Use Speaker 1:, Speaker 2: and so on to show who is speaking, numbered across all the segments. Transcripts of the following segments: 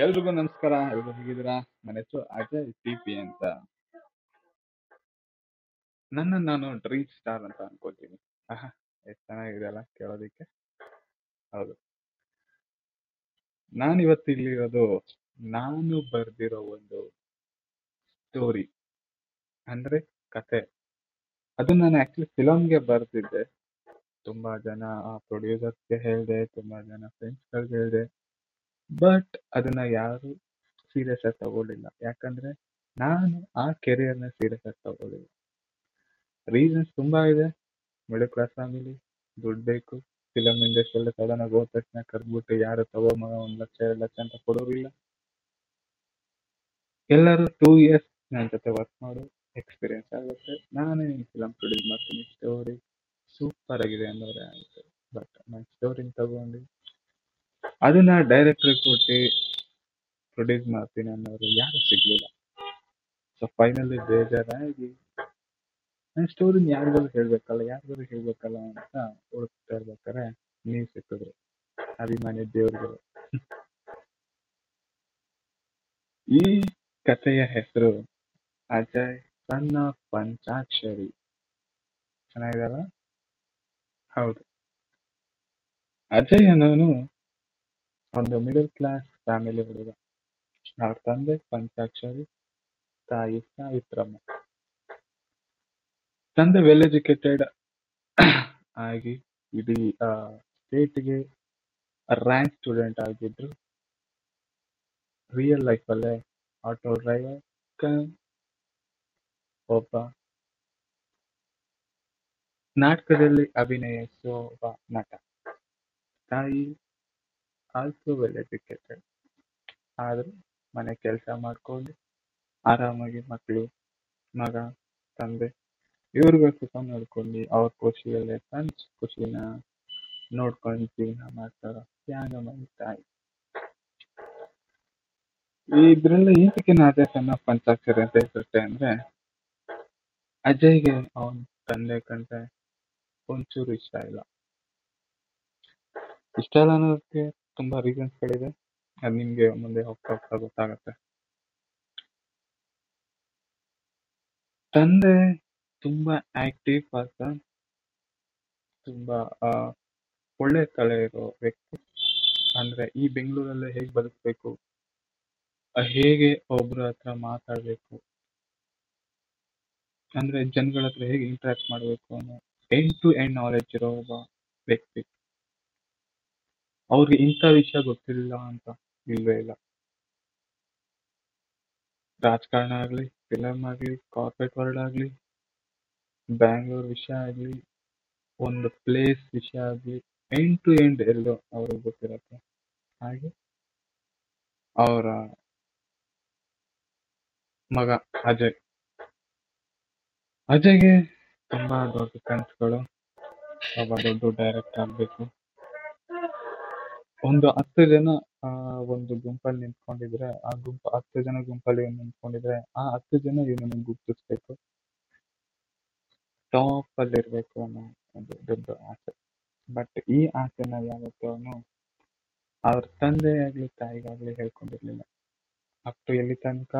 Speaker 1: ಎಲ್ರಿಗೂ ನಮಸ್ಕಾರ. ಎಲ್ರು ಹೇಗಿದ್ದೀರಾ? ನನ್ನ ಹೆಸರು ಅಜಯ್ ಟಿ ಪಿ ಅಂತ. ನನ್ನ ನಾನು ಡ್ರೀಮ್ ಸ್ಟಾರ್ ಅಂತ ಅನ್ಕೋತೀನಿ. ಆಹಾ, ಎಷ್ಟು ಚೆನ್ನಾಗಿದೆ ಅಲ್ಲ ಕೇಳೋದಿಕ್ಕೆ. ಹೌದು. ನಾನು ಇವತ್ತು ಇಲ್ಲಿರೋದು, ನಾನು ಬರ್ದಿರೋ ಒಂದು ಸ್ಟೋರಿ ಅಂದ್ರೆ ಕತೆ. ಅದು ನಾನು ಆಕ್ಚುಲಿ ಫಿಲಮ್ಗೆ ಬರ್ದಿದ್ದೆ. ತುಂಬಾ ಜನ ಪ್ರೊಡ್ಯೂಸರ್ಸ್ಗೆ ಹೇಳಿದೆ, ತುಂಬಾ ಜನ ಫ್ರೆಂಡ್ಸ್ಗಳಿಗೆ ಹೇಳಿದೆ. ಬಟ್ ಅದನ್ನ ಯಾರು ಸೀರಿಯಸ್ ಆಗಿ ತಗೊಳ್ಳಿಲ್ಲ. ಯಾಕಂದ್ರೆ ನಾನು ಆ ಕೆರಿಯರ್ನ ಸೀರಿಯಸ್ ಆಗಿ ತಗೊಳ್ಳಿಲ್ಲ. ರೀಸನ್ಸ್ ತುಂಬಾ ಇದೆ. ಮಿಡಲ್ ಕ್ಲಾಸ್ ಫ್ಯಾಮಿಲಿ ದುಡ್ಡು ಬೇಕು. ಫಿಲಮ್ ಇಂಡಸ್ಟ್ರಿಯಲ್ಲಿ ಸಡನ್ ಆಗಿ ಹೋದ ತಕ್ಷಣ ಕರ್ದ್ಬಿಟ್ಟು ಯಾರು ತಗೋ ಮಗ ಒಂದ್ ಲಕ್ಷ, ಎರಡು ಲಕ್ಷ ಅಂತ ಕೊಡೋರಿಲ್ಲ. ಎಲ್ಲರೂ ಟೂ ಇಯರ್ಸ್ ನನ್ನ ಜೊತೆ ವರ್ಕ್ ಮಾಡು ಎಕ್ಸ್ಪೀರಿಯನ್ಸ್ ಆಗುತ್ತೆ. ನಾನೇ ಫಿಲಮ್ ಪ್ರೊಡ್ಯೂಸ್ ಮಾಡ್ತೀನಿ. ಸ್ಟೋರಿ ಸೂಪರ್ ಆಗಿದೆ ಅನ್ನೋರೇ ಆಗುತ್ತೆ ಬಟ್ ನನ್ನ ಸ್ಟೋರಿನ ತಗೊಂಡು ಅದನ್ನ ಡೈರೆಕ್ಟರ್ ಕೊಟ್ಟು ಪ್ರೊಡ್ಯೂಸ್ ಮಾಡ್ತೀನಿ ಅನ್ನೋರು ಯಾರು ಸಿಗ್ಲಿಲ್ಲ. ಸೊ ಫೈನಲಿ ಬೇಜಾರಾಗಿ ನನ್ನ ಸ್ಟೋರಿನ ಯಾರಿಗಾದ್ರು ಹೇಳ್ಬೇಕಲ್ಲ ಯಾರಿಗಾದ್ರು ಹೇಳ್ಬೇಕಲ್ಲ ಅಂತ ಹುಡುಕ್ತಾ ಇರ್ಬೇಕಾರೆ ನೀವು ಸಿಕ್ಕಿದ್ರು. ಅಭಿಮಾನಿ ದೇವ್ರುಗಳು ಈ ಕಥೆಯ ಹೆಸರು ಅಜಯ್ ಸಣ್ಣ ಪಂಚಾಕ್ಷರಿ ಚೆನ್ನಾಗಿದಾರ ಹೌದು. ಅಜಯ್ ಅನ್ನೋನು ಒಂದು ಮಿಡಲ್ ಕ್ಲಾಸ್ ಫ್ಯಾಮಿಲಿ ಹುಡುಗ ಅವ್ರ ತಂದೆ ಪಂಚಾಕ್ಷರಿ ತಾಯಿ ಸಾವಿತ್ರಮ್ಮ ತಂದೆ ವೆಲ್ ಎಜುಕೇಟೆಡ್ ಆಗಿ ಇಡೀ ಸ್ಟೇಟ್ಗೆ ರ್ಯಾಂಕ್ ಸ್ಟೂಡೆಂಟ್ ಆಗಿದ್ರು ರಿಯಲ್ ಲೈಫಲ್ಲೇ ಆಟೋ ಡ್ರೈವರ್ ಒಬ್ಬ ನಾಟಕದಲ್ಲಿ ಅಭಿನಯಿಸುವ ನಟ ತಾಯಿ ಆಲ್ಸೋ ವೆಲ್ ಎಜುಕೇಟೆಡ್ ಆದ್ರೂ ಮನೆ ಕೆಲಸ ಮಾಡ್ಕೊಂಡು, ಆರಾಮಾಗಿ ಮಕ್ಕಳು ಮಗ, ತಂದೆ, ಇವ್ರಿಗೂ ಸುಖ ನೋಡ್ಕೊಂಡು ಅವ್ರ ಖುಷಿಯಲ್ಲೇ ತನ್ನ ಖುಷಿನ ನೋಡ್ಕೊಂಡು ಜೀವನ ಮಾಡ್ತಾರ ತ್ಯಾಗಮಯಿ ತಾಯಿ. ಇದರಲ್ಲಿ ಅಜಯ್ ಸಣ್ಣ ಪಂಚಾಕ್ಷರಿ ಅಂತ ಹೆಸರಿಟ್ಟೆ ಅಂದ್ರೆ, ಅಜಯ್ಗೆ ಅವನ ತಂದೆ ಕಂಡ್ರೆ ಒಂಚೂರು ಇಷ್ಟ ಇಲ್ಲ. ಇಷ್ಟ ಇಲ್ಲ ಅನ್ನೋದಕ್ಕೆ ತುಂಬಾ ರೀಸನ್ಸ್ ಗಳಿದೆ. ಅದು ನಿಮಗೆ ಮುಂದೆ ಹೋಗ್ತಾ ಹೋಗ್ತಾ ಗೊತ್ತಾಗುತ್ತೆ. ತಂದೆ ತುಂಬಾ ಆಕ್ಟಿವ್ ಪರ್ಸನ್ ತುಂಬಾ ಒಳ್ಳೆ ತಲೆ ಇರೋ ವ್ಯಕ್ತಿ. ಅಂದ್ರೆ ಈ ಬೆಂಗಳೂರಲ್ಲಿ ಹೇಗೆ ಬದುಕಬೇಕು? ಹೇಗೆ ಒಬ್ರ ಹತ್ರ ಮಾತಾಡ್ಬೇಕು? ಅಂದ್ರೆ ಜನಗಳ ಹತ್ರ ಹೇಗೆ ಇಂಟ್ರಾಕ್ಟ್ ಮಾಡಬೇಕು ಅನ್ನೋ ಎಂಡ್ ಟು ಎಂಡ್ ನಾಲೆಡ್ಜ್ ಇರೋ ಒಬ್ಬ ವ್ಯಕ್ತಿ. ಅವ್ರಿಗೆ ಇಂಥ ವಿಷಯ ಗೊತ್ತಿಲ್ಲ ಅಂತ ಇಲ್ವೇ ಇಲ್ಲ. ರಾಜಕಾರಣ ಆಗ್ಲಿ ಫಿಲಮ್ ಆಗ್ಲಿ ಕಾರ್ಪೊರೇಟ್ ವರ್ಲ್ಡ್ ಆಗಲಿ ಬ್ಯಾಂಗ್ಳೂರ್ ವಿಷಯ ಆಗಲಿ, ಒಂದು ಪ್ಲೇಸ್ ವಿಷಯ ಆಗ್ಲಿ ಎಂಡ್ ಟು ಎಂಡ್ ಎಲ್ಲೋ ಅವ್ರಿಗೆ ಗೊತ್ತಿರತ್ತೆ. ಹಾಗೆ ಅವರ ಮಗ ಅಜಯ್. ಅಜಯ್ಗೆ ತುಂಬಾ ದೊಡ್ಡ ಕನಸುಗಳು ಒಬ್ಬ ದೊಡ್ಡ ಡೈರೆಕ್ಟ್ ಆಗ್ಬೇಕು. ಒಂದು ಹತ್ತು ಜನ, ಆ, ಒಂದು ಗುಂಪಲ್ಲಿ ನಿಂತ್ಕೊಂಡಿದ್ರೆ, ಆ ಗುಂಪು ಹತ್ತು ಜನ ಗುಂಪಲ್ಲಿ ನಿಂತ್ಕೊಂಡಿದ್ರೆ, ಆ ಹತ್ತು ಜನ ಇವನನ್ನು ಗುರುತಿಸ್ಬೇಕು? ಟಾಪ್ ಅಲ್ಲಿ ಇರ್ಬೇಕು ಅನ್ನೋ ಒಂದು ದೊಡ್ಡ ಆಸೆ. ಬಟ್ ಈ ಆಸೆನ ಯಾವತ್ತೂ ಅವನು ಅವ್ರ ತಂದೆ ಆಗ್ಲಿ ತಾಯಿಗಾಗ್ಲಿ ಹೇಳ್ಕೊಂಡಿರ್ಲಿಲ್ಲ. ಅಪ್ ಎಲ್ಲಿ ತನಕ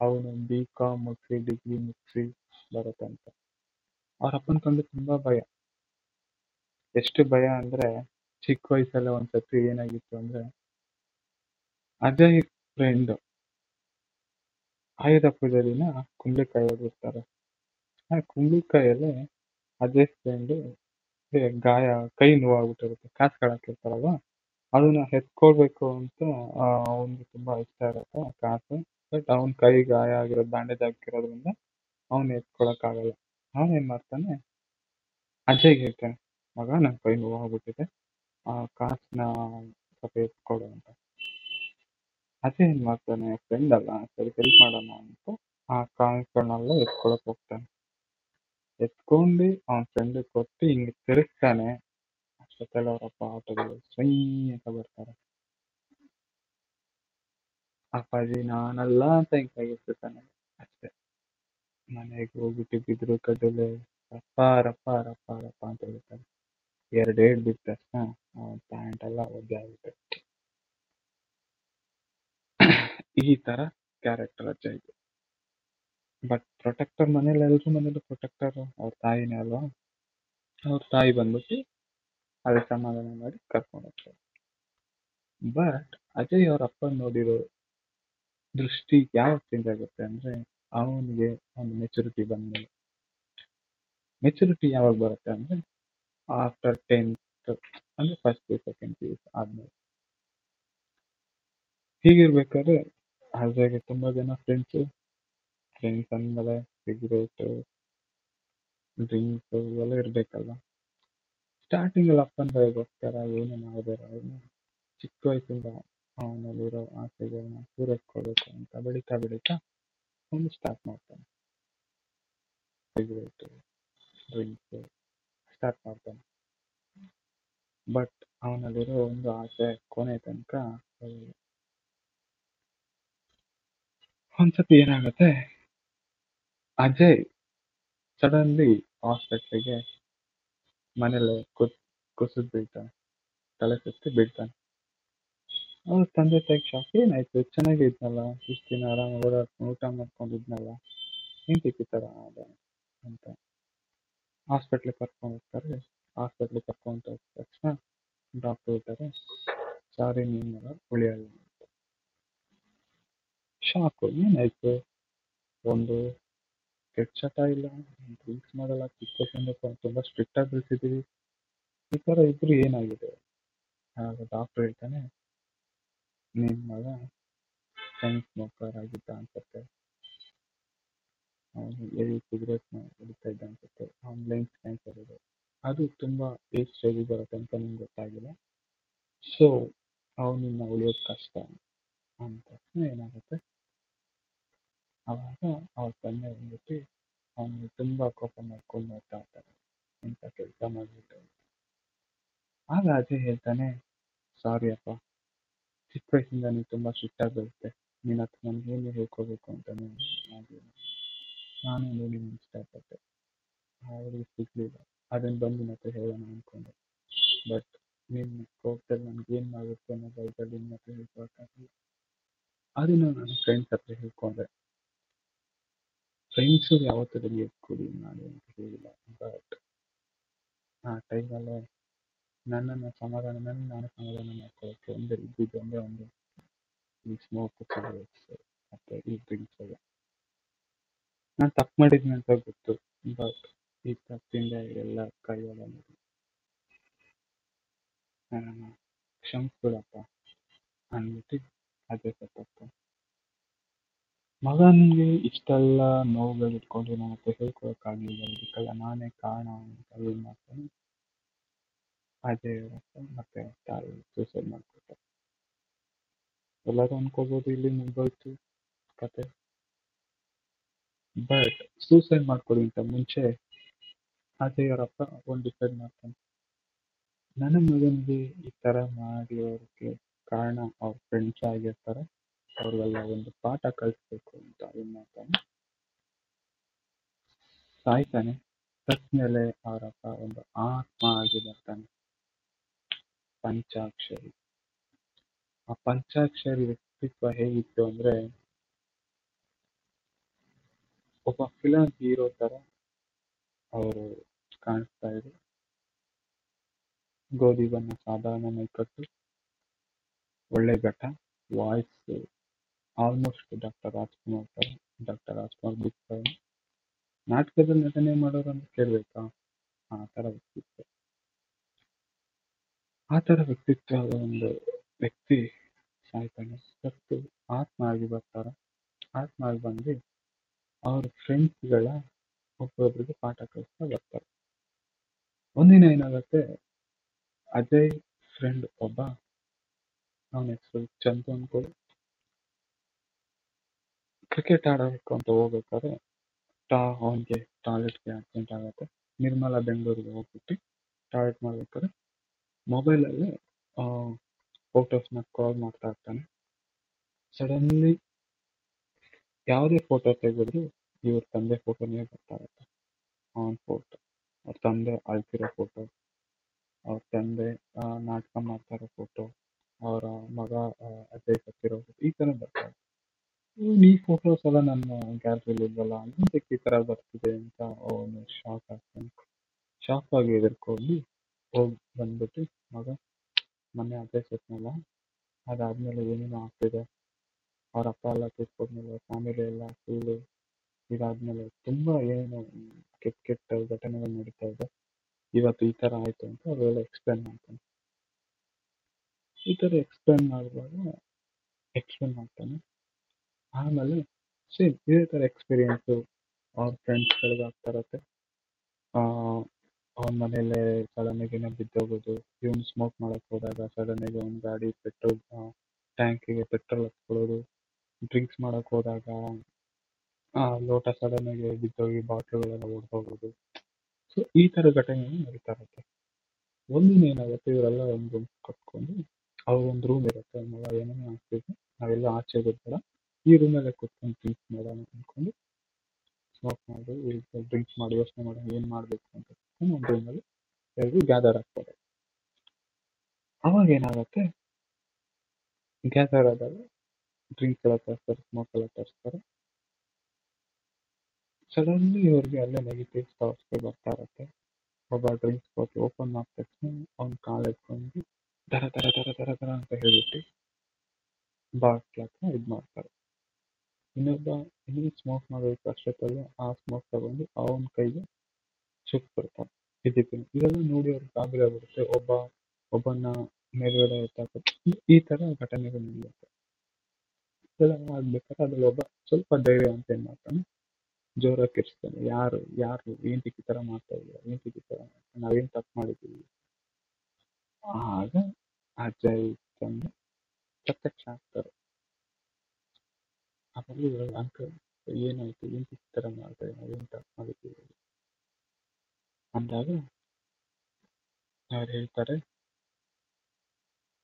Speaker 1: ಅವನು ಬಿ ಕಾಮ್ ಮುಗಿಸಿ ಡಿಗ್ರಿ ಮುಗಿಸಿ ಬರೋ ತನಕ. ಅವ್ರ ಅಪ್ಪನ ಕಂಡು ತುಂಬಾ ಭಯ. ಎಷ್ಟು ಭಯ ಅಂದ್ರೆ ಚಿಕ್ಕ ವಯಸ್ಸಲ್ಲೇ ಒಂದ್ಸತಿ ಏನಾಗಿತ್ತು ಅಂದ್ರೆ ಅಜಯ್ ಫ್ರೆಂಡ್ ಆಯುಧ ಪೂಜೆ ದಿನ ಕುಂಬಳಕಾಯಿ ಹೊಡೆದಿರ್ತಾರೆ ಆ ಕುಂಬಳಕಾಯಲ್ಲಿ ಅದೇ ಫ್ರೆಂಡ್ ಗಾಯ, ಕೈ ನೋವಾಗ್ಬಿಟ್ಟಿರುತ್ತೆ, ಕಾಸು ಹಾಕಿರ್ತಾರಲ್ವ ಅದನ್ನ ಎತ್ಕೊಳ್ಬೇಕು ಅಂತ ಅವನಿಗೆ ತುಂಬಾ ಇಷ್ಟ ಇರುತ್ತೆ ಕಾಸು. ಬಟ್ ಅವನ್ ಕೈ ಗಾಯ ಆಗಿರೋ ಬ್ಯಾಂಡೇಜ್ ಆಗಿರೋದ್ರಿಂದ ಅವನ್ ಎತ್ಕೊಳಕ್ ಆಗಲ್ಲ ಅವನ್ ಏನ್ ಮಾಡ್ತಾನೆ ಅಜಯ್ಗೆ ಹೇಳ್ತಾನೆ, ಮಗ, ನನ್ ಕೈ ನೋವಾಗ್ಬಿಟ್ಟಿದೆ ಆ ಕಾಸನ್ನ ಸ್ವಲ್ಪ ಎತ್ಕೊಡು ಅಂತ ಅಜಯ್ ಏನ್ ಮಾಡ್ತಾನೆ ಫ್ರೆಂಡ್ ಅಲ್ಲ, ಸರಿ ಹೆಲ್ಪ್ ಮಾಡೋಣ ಅಂತ ಆ ಕಾಯಿನ್ಸ್ಗಳನ್ನೆಲ್ಲ ಎತ್ಕೊಳಕ್ ಹೋಗ್ತಾನೆ. ಎತ್ಕೊಂಡು ಅವನ ಫ್ರೆಂಡ್ ಕೊಟ್ಟು ಹಿಂಗ್ ತಿರುಗ್ತಾನೆ. ಅಷ್ಟೊತ್ತೆಲ್ಲ ಅವರಪ್ಪ ಆಟೋದಲ್ಲಿ ಸ್ವೈ ಅಂತ ಬರ್ತಾರೆ. ಅಪ್ಪಾಜಿ ನಾನಲ್ಲ ಅಂತ ಹಿಂಗ್ ಕೈ ಎತ್ತುತ್ತಾನೆ ಅಷ್ಟೇ. ಮನೆಗೆ ಹೋಗ್ಬಿಟ್ಟು ಬಿದ್ರು ಕಡ್ಡಲೆ ರಪ್ಪ ರಪ್ಪ ರಪ್ಪ ರಪ್ಪ ಅಂತ ಹೇಳ್ತಾನೆ. ಎರಡು ಏಟ್ ಬಿದ್ದ ತಕ್ಷಣ ಅವನ ಪ್ಯಾಂಟ್ ಎಲ್ಲ ಒದ್ದೆ ಈ ತರ ಕ್ಯಾರೆಕ್ಟರ್ ಅಜ್ಜಯ್ಯದು ಬಟ್ ಪ್ರೊಟೆಕ್ಟರ್ ಮನೇಲಿ, ಎಲ್ರ ಮನೇಲಿ ಪ್ರೊಟೆಕ್ಟರ್ ಅವ್ರ ತಾಯಿನೇ ಅಲ್ವಾ? ಅವ್ರ ತಾಯಿ ಬಂದ್ಬಿಟ್ಟು ಅದೇ ಸಮಾಧಾನ ಮಾಡಿ ಕರ್ಕೊಂಡು ಹೋಗ್ತಾರೆ. ಬಟ್ ಅಜಯ್ ಅವ್ರ ಅಪ್ಪ ನೋಡಿರೋ ದೃಷ್ಟಿ ಯಾವಾಗ ಚೇಂಜ್ ಆಗುತ್ತೆ ಅಂದ್ರೆ, ಅವನಿಗೆ ಒಂದು ಮೆಚುರಿಟಿ ಬಂದ್ಮೇಲೆ. ಮೆಚುರಿಟಿ ಯಾವಾಗ ಬರುತ್ತೆ ಅಂದ್ರೆ ಆಫ್ಟರ್ ಟೆಂತ್ ಅಂದ್ರೆ first P second P U ಆದ್ಮೇಲೆ ಹೀಗಿರ್ಬೇಕಾದ್ರೆ ಅಜಯ್ಗೆ ತುಂಬಾ ಜನ ಫ್ರೆಂಡ್ಸ್ ಫ್ರೆಂಡ್ಸ್ ಅಂದ್ಮೇಲೆ ಸಿಗರೇಟ್ ಡ್ರಿಂಕ್ಸ್ ಇವೆಲ್ಲ ಇರ್ಬೇಕಲ್ವ ಸ್ಟಾರ್ಟಿಂಗ್ ಅಲ್ಲಿ ಅಪ್ಪನ ಬೈಗೋಸ್ಕರ ಏನು ಮಾಡಬೇಡ ಅವನು ಚಿಕ್ಕ ವಯಸ್ಸಿಂದ ಅವನಲ್ಲಿರೋ ಆಸೆಗಳನ್ನ ಪೂರೈಸ್ಕೊಳ್ಬೇಕು ಅಂತ ಬೆಳೀತಾ ಬೆಳೀತಾ ಅವನು ಸ್ಟಾರ್ಟ್ ಮಾಡ್ತಾನೆ ಸಿಗರೇಟ್ ಡ್ರಿಂಕ್ಸ್ ಸ್ಟಾರ್ಟ್ ಮಾಡ್ತಾನೆ. ಬಟ್ ಅವನಲ್ಲಿರೋ ಒಂದು ಆಸೆ ಕೊನೆ ತನಕ. ಒಂದ್ಸತಿ ಏನಾಗುತ್ತೆ? ಅಜಯ್ ಸಡನ್ಲಿ ಹಾಸ್ಪಿಟ್ಲಿಗೆ ಮನೇಲಿ ಕುಸ್ ಕುಸಿದ್ ಬೀಳ್ತಾನೆ ತಲೆ ಸುತ್ತಿ ಬೀಳ್ತಾನೆ ಅವ್ರ ತಂದೆ ತಾಯಿ ಶಾಕ್ ಏನಾಯ್ತು? ಚೆನ್ನಾಗಿದ್ನಲ್ಲ? ಇಷ್ಟು ದಿನ ಆರಾಮಾಗಿ ಓಡಾಡ್ಕೊಂಡು ಊಟ ಮಾಡ್ಕೊಂಡಿದ್ನಲ್ಲ? ಥರ ಆದ ಅಂತ. ಹಾಸ್ಪಿಟ್ಲಿಗೆ ಕರ್ಕೊಂಡು ಹೋಗ್ತಾರೆ. ಹಾಸ್ಪಿಟ್ಲಿಗೆ ಕರ್ಕೊಂಡು ಹೋದ ತಕ್ಷಣ ಡಾಕ್ಟರ್ ಹೇಳ್ತಾರೆ, ಸಾರಿ ನಿಮ್ಮ ಮಗ ಉಳಿಯಲ್ಲ ಶಾಕು, ಏನಾಯ್ತು? ಒಂದು ಕೆಟ್ಟ ಚಟ ಇಲ್ಲ ಡ್ರಿಂಕ್ಸ್ ಮಾಡಲ್ಲ ಚಿಕ್ಕ ತುಂಬಾ ಸ್ಟ್ರಿಕ್ಟ್ ಆಗಿ ಬೆಳೆಸಿದೀವಿ ಈ ತರ ಇದ್ರು ಏನಾಗಿದೆ? ಆಗ ಡಾಕ್ಟರ್ ಹೇಳ್ತಾನೆ ನಿಮ್ ಮಗ ಚೈನ್ ಸ್ಮೋಕರ್ ಆಗಿದ್ದ ಅನ್ಸುತ್ತೆ ಸಿಗರೇಟ್ ಹೊಡಿತಾ ಇದ್ದ ಅನ್ಸುತ್ತೆ. ಆನ್ಲೈನ್ ಸ್ಕ್ಯಾನ್ಸರ್ ಕ್ಯಾನ್ಸರ್ ಇದೆ. ಅದು ತುಂಬಾ ಟೇಸ್ಟ್ ಸ್ಟೇಜಿಗೆ ಬರುತ್ತೆ ಅಂತ ನಿಮ್ಗೆ ಗೊತ್ತಾಗಿಲ್ಲ. ಸೊ ಅವನಿನ್ನ ಉಳಿಯೋದು ಕಷ್ಟ ಅಂದ ತಕ್ಷಣ ಏನಾಗುತ್ತೆ? ಅವಾಗ ಅವ್ರ ತಂದೆ ಬಂದ್ಬಿಟ್ಟು ಅವನಿಗೆ ತುಂಬಾ ಕೋಪ ಮಾಡ್ಕೊಂಡು ನೋಡ್ತಾ ಇರ್ತಾರೆ ಇಂಥ ಕೆಲಸ ಮಾಡಿಬಿಟ್ಟು. ಆಗ ಅಜಯ್ ಹೇಳ್ತಾನೆ ಸಾರಿ ಅಪ್ಪ, ಚಿಕ್ಕ ವಯಸ್ಸಿಂದ ನೀನು ತುಂಬಾ ಸ್ಟ್ರಿಕ್ಟ್ ಆಗಿ ಬೆಳೆಸ್ದೆ ನಿನ್ನ ಹತ್ರ ಏನು ಹೇಳ್ಕೋಬೇಕು ಆಗಿಲ್ಲ ನಾನು ನೋಡಿ ಇಷ್ಟಪಟ್ಟೆ. ಅವ್ರಿಗೆ ಸಿಗ್ಲಿಲ್ಲ. ಅದನ್ನ ಬಂದು ಮತ್ತೆ ಹೇಳೋಣ ಅನ್ಕೊಂಡೆ. ಬಟ್ ನಿಮ್ಮ ಕೋಪದಲ್ಲಿ ನನ್ಗೆ ಏನ್ ಮಾಡಬೇಕು ಅನ್ನೋ ಭಯದಲ್ಲಿ ಮತ್ತೆ ಹತ್ರ ಹೇಳ್ಕೊಳಕ್ಕಾಗಿಲ್ಲ ಅದನ್ನ ನಾನು ಫ್ರೆಂಡ್ಸ್ ಹತ್ರ ಹೇಳ್ಕೊಂಡೆ. ಫ್ರೆಂಡ್ಸು ಯಾವತ್ತೂ ರಿಲೀಫ್ ಕೊಡಿ ಮಾಡಿ ಅಂತ ಹೇಳಿಲ್ಲ. ಬಟ್ ಆ ಟೈಮಲ್ಲೇ ನನ್ನನ್ನು ಸಮಾಧಾನ, ನನ್ನ ನಾನು ಸಮಾಧಾನ ಮಾಡ್ಕೊಳ್ಳೋಕೆ ಒಂದು ಇದ್ದಿದ್ದು ಅಂದರೆ ಒಂದು ಈ ಸ್ಮೋಕ್ ಸಿಗರೇಟ್ಸ್ ಮತ್ತೆ ಈ ಡ್ರಿಂಕ್ಸ್ ಎಲ್ಲ. ನಾನು ತಪ್ಪು ಮಾಡಿದ್ದೀನಿ ಅಂತ ಗೊತ್ತು. ಬಟ್ ಈ ತಪ್ಪಿಂದ ಎಲ್ಲ ಕೈಯಲ್ಲ ನನ್ನನ್ನು ಕ್ಷಮಿಸ್ಬಿಡಪ್ಪ. ಅಂದ್ಬಿಟ್ಟು ಅದೇ ತಪ್ಪು. ಮಗನಿಗೆ ಇಷ್ಟೆಲ್ಲ ನೋವುಗಳು ಇಟ್ಕೊಂಡು ನನ್ನ ಹತ್ರ ಹೇಳ್ಕೊಳಕ್ಕಾಗಲಿಲ್ಲ ಇದಕ್ಕೆಲ್ಲ ನಾನೇ ಕಾರಣ ಅಂತ ಏನ್ ಮಾಡ್ತಾನೆ ಅಜಯ್ ಅವರಪ್ಪ ಮತ್ತೆ ತಾಯಿ ಸೂಸೈಡ್ ಮಾಡ್ಕೊತಾರೆ ಎಲ್ಲರೂ ಅನ್ಕೋಬಹುದು ಇಲ್ಲಿ ಮುಗ್ದೋಯ್ತು ಕತೆ. ಬಟ್ ಸೂಸೈಡ್ ಮಾಡ್ಕೊಳ್ಳೋಕ್ಕಿಂತ ಮುಂಚೆ ಅಜಯ್ ಅವರಪ್ಪ ಒಂದು ಡಿಸೈಡ್ ಮಾಡ್ತಾನೆ ನನ್ನ ಮಗನಿಗೆ ಈ ತರ ಮಾಡಿರೋದಕ್ಕೆ ಕಾರಣ ಅವ್ರ ಫ್ರೆಂಡ್ಸ್ ಆಗಿರ್ತಾರೆ. ಅವ್ರಿಗೆಲ್ಲ ಒಂದು ಪಾಠ ಕಲಿಸ್ಬೇಕು ಅಂತ ಏನ್ ಮಾಡ್ತಾನೆ ಸಾಯ್ತಾನೆ. ಮೇಲೆ ಅವರಪ್ಪ ಒಂದು ಆತ್ಮ ಆಗಿ ಬರ್ತಾನೆ. ಪಂಚಾಕ್ಷರಿ. ಆ ಪಂಚಾಕ್ಷರಿ ವ್ಯಕ್ತಿತ್ವ ಹೇಗಿತ್ತು ಅಂದ್ರೆ ಒಬ್ಬ ಫಿಲಂ ಹೀರೋ ತರ ಅವರು ಕಾಣಿಸ್ತಾ ಇದ್ರು ಗೋಧಿ ಬಣ್ಣ ಸಾಧಾರಣ ಮೈಕಟ್ಟು ಒಳ್ಳೆ ಘಟ ವಾಯ್ಸ್ ಆಲ್ಮೋಸ್ಟ್ ಡಾಕ್ಟರ್ ರಾಜ್ಕುಮಾರ್ ತರ ಡಾಕ್ಟರ್ ರಾಜ್ಕುಮಾರ್ ಬಿಗ್ ಫ್ಯಾನ್ ನಾಟಕದಲ್ಲಿ ನಟನೆ ಮಾಡೋರು ಅಂತ ಕೇಳ್ಬೇಕಾ ಆ ತರ ವ್ಯಕ್ತಿತ್ವ ಆ ತರ ವ್ಯಕ್ತಿತ್ವದ ಒಂದು ವ್ಯಕ್ತಿ ಸಾಯ್ತಾನೆ ಸತ್ತು ಆತ್ಮ ಆಗಿ ಬರ್ತಾರ ಆತ್ಮ ಆಗಿ ಬಂದು ಅವ್ರ ಫ್ರೆಂಡ್ಸ್ಗಳ ಒಬ್ಬೊಬ್ರಿಗೆ ಪಾಠ ಕಲಿಸ್ತಾ ಬರ್ತಾರೆ. ಒಂದಿನ ಏನಾಗುತ್ತೆ, ಅಜಯ್ ಫ್ರೆಂಡ್ ಒಬ್ಬ, ಅವನ ಹೆಸರು ಚಂದು ಅನ್ಕೊಳ್ಳಿ. ಕ್ರಿಕೆಟ್ ಆಡೋದಕ್ಕೆ ಅಂತ ಹೋಗ್ಬೇಕಾದ್ರೆ, ಟಾ ಅವನಿಗೆ ಟಾಯ್ಲೆಟ್ಗೆ ಅರ್ಜೆಂಟ್ ಆಗುತ್ತೆ. ನಿರ್ಮಲಾ ಬೆಂಗಳೂರಿಗೆ ಹೋಗ್ಬಿಟ್ಟು ಟಾಯ್ಲೆಟ್ ಮಾಡ್ಬೇಕಾದ್ರೆ ಮೊಬೈಲಲ್ಲಿ ಫೋಟೋಸ್ನ ಕಾಲ್ ಮಾಡ್ತಾ ಇರ್ತಾನೆ. ಸಡನ್ಲಿ ಯಾವುದೇ ಫೋಟೋ ತೆಗೆದ್ರು ಇವ್ರ ತಂದೆ ಫೋಟೋನೇ ಬರ್ತಾರೆ. ಆನ್ ಫೋಟೋ ಅವ್ರ ತಂದೆ ಅಳ್ತಿರೋ ಫೋಟೋ ಅವ್ರ ತಂದೆ ನಾಟಕ ಮಾಡ್ತಾ ಫೋಟೋ ಅವರ ಮಗ ಅಜಯ್ ಸತ್ತಿರೋ ಈ ತರ ಬರ್ತಾ ಇರುತ್ತೆ ಈ ಫೋಟೋಸ್ ಎಲ್ಲ ನನ್ನ ಗ್ಯಾಲರಿಲಿ ಇಲ್ವಲ್ಲ? ಎಂತಕ್ಕೆ ಈ ತರ ಬರ್ತಿದೆ ಅಂತ ಅವನು ಶಾಕ್ ಆಗ್ತಾನೆ. ಶಾಕ್ ಆಗಿ ಹೆದರ್ಕೊಂಡು ಹೋಗಿ ಬಂದ್ಬಿಟ್ಟು ಮಗ, ಮೊನ್ನೆ ಅಡ್ರೆಸ್ ಸತ್ನಲ್ಲ, ಅದಾದ್ಮೇಲೆ ಏನೇನೋ ಆಗ್ತಿದೆ? ಅವ್ರ ಅಪ್ಪ ಎಲ್ಲ ತೀರ್ಕೊಂಡ್ಮೇಲೆ ಫ್ಯಾಮಿಲಿ ಎಲ್ಲ ಫುಲ್ಲು ಇದಾದ್ಮೇಲೆ ತುಂಬಾ ಏನು ಕೆಟ್ಟ ಕೆಟ್ಟ ಘಟನೆಗಳು ನಡೀತಾ ಇದೆ. ಇವತ್ತು ಈ ತರ ಆಯ್ತು ಅಂತ ಅವರೆಲ್ಲ ಎಕ್ಸ್ಪ್ಲೇನ್ ಮಾಡ್ತಾನೆ. ಈ ತರ ಎಕ್ಸ್ಪ್ಲೇನ್ ಮಾಡುವಾಗ ಎಕ್ಸ್ಪ್ಲೇನ್ ಮಾಡ್ತಾನೆ. ಆಮೇಲೆ ಸೇಮ್ ಇದೇ ತರ ಎಕ್ಸ್ಪೀರಿಯನ್ಸ್ ಅವ್ರ ಫ್ರೆಂಡ್ಸ್ಗಳಿಗೆ ಆಗ್ತಾ ಇರತ್ತೆ. ಅವನ ಮನೇಲೆ ಸಡನ್ ಆಗಿ ಬಿದ್ದೋಗೋದು, ಇವನು ಸ್ಮೋಕ್ ಮಾಡಕ್ ಹೋದಾಗ ಸಡನ್ ಆಗಿ ಅವ್ನ ಗಾಡಿ ಪೆಟ್ರೋಲ್ ಟ್ಯಾಂಕಿಗೆ ಪೆಟ್ರೋಲ್ ಹಾಕ್ಕೊಳ್ಳೋದು ಡ್ರಿಂಕ್ಸ್ ಮಾಡಕ್ ಹೋದಾಗ, ಆ ಲೋಟ ಸಡನ್ ಆಗಿ ಬಿದ್ದೋಗಿ ಬಾಟ್ಲುಗಳೆಲ್ಲ ಒಡೆದೋಗೋದು ಸೊ ಈ ತರ ಘಟನೆಗಳು ನಡೀತಾ ಇರುತ್ತೆ. ಒಂದಿನ ಏನಾಗುತ್ತೆ, ಇವರೆಲ್ಲ ಒಂದು ರೂಮ್ ಕಟ್ಕೊಂಡು ಅವ್ರ ಒಂದು ರೂಮ್ ಇರುತ್ತೆ ಮಗ ಏನೇನೋ ನಾವೆಲ್ಲ ಆಚೆ ಬೇಡ ಈ ರೂಮಲ್ಲೇ ಕೂತ್ಕೊಂಡು ಡ್ರಿಂಕ್ಸ್ ಮಾಡೋಣ ಅಂದ್ಕೊಂಡು ಸ್ಮೋಕ್ ಮಾಡಿ ಡ್ರಿಂಕ್ಸ್ ಮಾಡಿ, ಯೋಚನೆ ಮಾಡಿ, ಏನು ಮಾಡಬೇಕು ಅಂತ ಒಂದು ರೂಮಲ್ಲಿ ಎಲ್ಲರೂ ಗ್ಯಾದರ್ ಆಗ್ತಾರೆ. ಅವಾಗ ಏನಾಗುತ್ತೆ ಗ್ಯಾದರ್ ಆದಾಗ ಡ್ರಿಂಕ್ಸ್ ಎಲ್ಲ ತರಿಸ್ತಾರೆ ಸ್ಮೋಕ್ ಎಲ್ಲ ತರಿಸ್ತಾರೆ ಸಡನ್ಲಿ ಇವ್ರಿಗೆ ಅಲ್ಲೇ ನೆಗೆಟಿವ್ ಥಾಟ್ಸ್ಗಳು ಬರ್ತಾ ಇರುತ್ತೆ ಒಬ್ಬ ಡ್ರಿಂಕ್ಸ್ ಬಾಟ್ಲ್ ಓಪನ್ ಮಾಡಿದ ತಕ್ಷಣ ಅವ್ನ ಕಾಲು ಎತ್ಕೊಂಡು ದರ ದರ ದರ ದರ ದರ ಅಂತ ಹೇಳ್ಬಿಟ್ಟು ಬಾಟ್ಲ್ ಹತ್ರ ಇದು ಮಾಡ್ತಾರೆ ಇನ್ನೊಬ್ಬ ಇನ್ನೊಂದು ಸ್ಮೋಕ್ ಮಾಡಬೇಕು ಅಷ್ಟೊತ್ತಲ್ಲಿ ಆ ಸ್ಮೋಕ್ ತಗೊಂಡು ಅವನ ಕೈಗೆ ಸುಟ್ಟು ಬಿಡ್ತಾರೆ ಇದಕ್ಕೆ ಇದೆಲ್ಲ ನೋಡಿ ಅವ್ರಿಗೆ ಗಾಬರಿ ಆಗ್ಬಿಡುತ್ತೆ ಒಬ್ಬ ಒಬ್ಬನ ಮೇಲ್ಗಡೆ ಎತ್ತಾಕ ಈ ತರ ಘಟನೆಗಳು ನಡೆಯುತ್ತೆ ಇದೆಲ್ಲ ಆಗ್ಬೇಕಾದ್ರೆ ಅದ್ರಲ್ಲಿ ಒಬ್ಬ ಸ್ವಲ್ಪ ಧೈರ್ಯ ಅಂತ ಏನ್ ಮಾಡ್ತಾನೆ? ಜೋರಾಗಿ ಕಿರ್ಚ್ತಾನೆ ಯಾರು ಯಾರು ಏಂತಕ್ಕೆ ಈ ತರ ಮಾಡ್ತಾ ಇದೀಯ ಏಂತಕ್ಕೆ ಈ ತರ ನಾವೇನ್ ತಪ್ಪು ಮಾಡಿದೀವಿ ಆಗ ಅಜಯ್ ತಂದು ಪ್ರತ್ಯಕ್ಷ ಆಗ್ತಾರೆ. ಆಮೇಲೆ ಅಂಕಲ್, ಏನಾಯ್ತು? ಏಂತಕ್ಕೆ ಈ ತರ ಮಾಡ್ತಾ ನಾವೇನ್ ತಪ್ಪು ಮಾಡಿದ್ದೀವಿ? ಅಂದಾಗ ಅವ್ರು ಹೇಳ್ತಾರೆ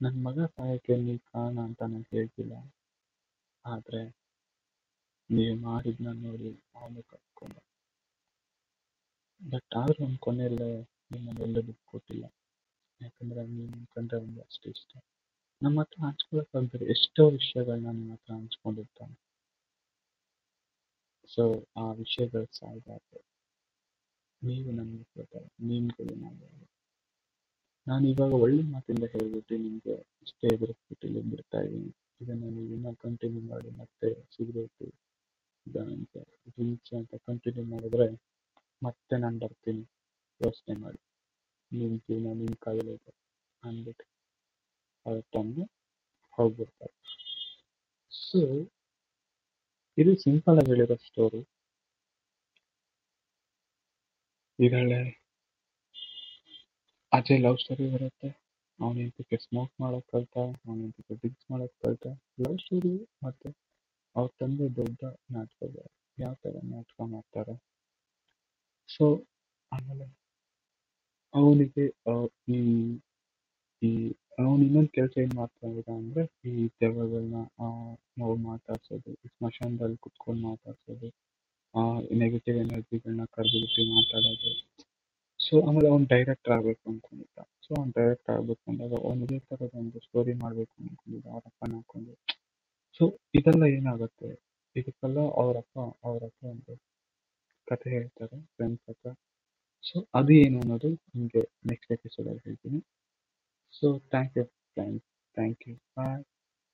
Speaker 1: ನನ್ನ ಮಗ ಸಾಯಕ್ಕೆ ನೀ ಕಾರಣ ಅಂತ ನಾನು ಹೇಳ್ತಿಲ್ಲ ಆದ್ರೆ ನೀವು ಮಾಡಿದ್ನ ನೋಡಿ ಅವನು ಕಟ್ಕೊಂಡ ಬಟ್ ಆದ್ರೂ ಒಂದು ಕೊನೆಯಲ್ಲೇ ನಿಮ್ಮನ್ನು ಎಲ್ಲೂ ಬಿಟ್ಟು ಕೊಟ್ಟಿಲ್ಲ. ಯಾಕಂದ್ರೆ ನೀವು ಕಂಡ್ರೆ ಒಂದು ಅಷ್ಟು ಇಷ್ಟ. ನಮ್ಮ ಹತ್ರ ಹಂಚ್ಕೊಳಕ್ಕಾಗ್ದರೆ ಎಷ್ಟೋ ವಿಷಯಗಳನ್ನ ನಿಮ್ಮ ಹತ್ರ ಹಂಚ್ಕೊಂಡಿರ್ತಾನೆ. ಸೊ ಆ ವಿಷಯಗಳು ಸಾಯ್ಬಾರ್ದು. ನೀವು ನನಗೆ ಕೊಟ್ಟಾಗ ನಿಮ್ಗೆ ನಾನು ನಾನು ಇವಾಗ ಒಳ್ಳೆ ಮಾತಿಂದ ಹೇಳ್ಬಿಟ್ಟು ನಿಮ್ಗೆ ಇಷ್ಟೇ ಎದುರಿಸ್ಬಿಟ್ಟು ಇಲ್ಲಿ ಬಿಡ್ತಾ ಇದ್ದೀನಿ. ನೀವು ಇನ್ನೂ ಕಂಟಿನ್ಯೂ ಮಾಡಿ ಮತ್ತೆ ಸಿಗರೇಟು ಡ್ರಿಂಕ್ಸ್ ಅಂತ. ಕಂಟಿನ್ಯೂ ಮಾಡಿದ್ರೆ ಮತ್ತೆ ನಾನು ಬರ್ತೀನಿ. ಯೋಚನೆ ಮಾಡಿ. ನಿಮ್ಮ ಜೀವನ ನಿಮ್ಮ ಕೈಯಲ್ಲಿ ಇದೆ ಅಂದ್ಬಿಟ್ಟು. ತಂದು ಹೋಗ್ಬಿಡ್ತಾರೆ. ಸೊ ಇದು ಸಿಂಪಲ್ ಆಗಿ ಹೇಳಿರೋ ಸ್ಟೋರಿ ಇದರಲ್ಲೇ ಅಜಯ್ ಲವ್ ಸ್ಟೋರಿ ಬರುತ್ತೆ. ಅವನ ಹೆಂಡತಿಗೆ ಸ್ಮೋಕ್ ಮಾಡಕ್ ಕಲ್ತ, ಅವನ ಡ್ರಿಂಕ್ಸ್ ಮಾಡಕ್ ಕಲ್ತ ಲವ್ ಸ್ಟೋರಿ ಮತ್ತೆ ಅವ್ರ ತಂದೆ ದೊಡ್ಡ ನಾಟಕದ ಯಾವ ತರ ನಾಟಕ ಮಾಡ್ತಾರೆ? ಸೊ ಆಮೇಲೆ ಅವನಿಗೆ ಈ ಈ, ಅವ್ನು ಇನ್ನೊಂದು ಕೆಲಸ ಏನ್ ಮಾಡ್ತಾ ಇದ್ದ ಅಂದ್ರೆ ಈ ದೆವ್ವಗಳನ್ನ ನಾವು ಮಾತಾಡ್ಸೋದು ಸ್ಮಶಾನದಲ್ಲಿ ಕುತ್ಕೊಂಡು ಮಾತಾಡ್ಸೋದು, ಆ ನೆಗೆಟಿವ್ ಎನರ್ಜಿಗಳನ್ನ ಕರೆದುಬಿಟ್ಟು ಮಾತಾಡೋದು. ಸೊ ಆಮೇಲೆ ಅವ್ನು ಡೈರೆಕ್ಟರ್ ಆಗ್ಬೇಕು ಅನ್ಕೊಂಡಿದ್ದ ಸೊ ಅವ್ನು ಡೈರೆಕ್ಟರ್ ಆಗ್ಬೇಕು ಅಂದಾಗ ಅವ್ನು ಒಂದು ಸ್ಟೋರಿ ಮಾಡ್ಬೇಕು ಅನ್ಕೊಂಡಿದ್ದ, ಅವ್ರ ಅಪ್ಪನ ಹಾಕೊಂಡು ಸೊ ಇದೆಲ್ಲ ಏನಾಗುತ್ತೆ? ಇದಕ್ಕೆಲ್ಲ ಅವರಪ್ಪ ಅವ್ರ ಅಪ್ಪ ಒಂದು ಕತೆ ಹೇಳ್ತಾರೆ ಫ್ರೆಂಡ್ಸ್ ಹತ್ರ. ಸೊ ಅದು ಏನು ಅನ್ನೋದು ನಿಮಗೆ ನೆಕ್ಸ್ಟ್ ಎಪಿಸೋಡಲ್ಲಿ ಹೇಳ್ತೀನಿ. So thank you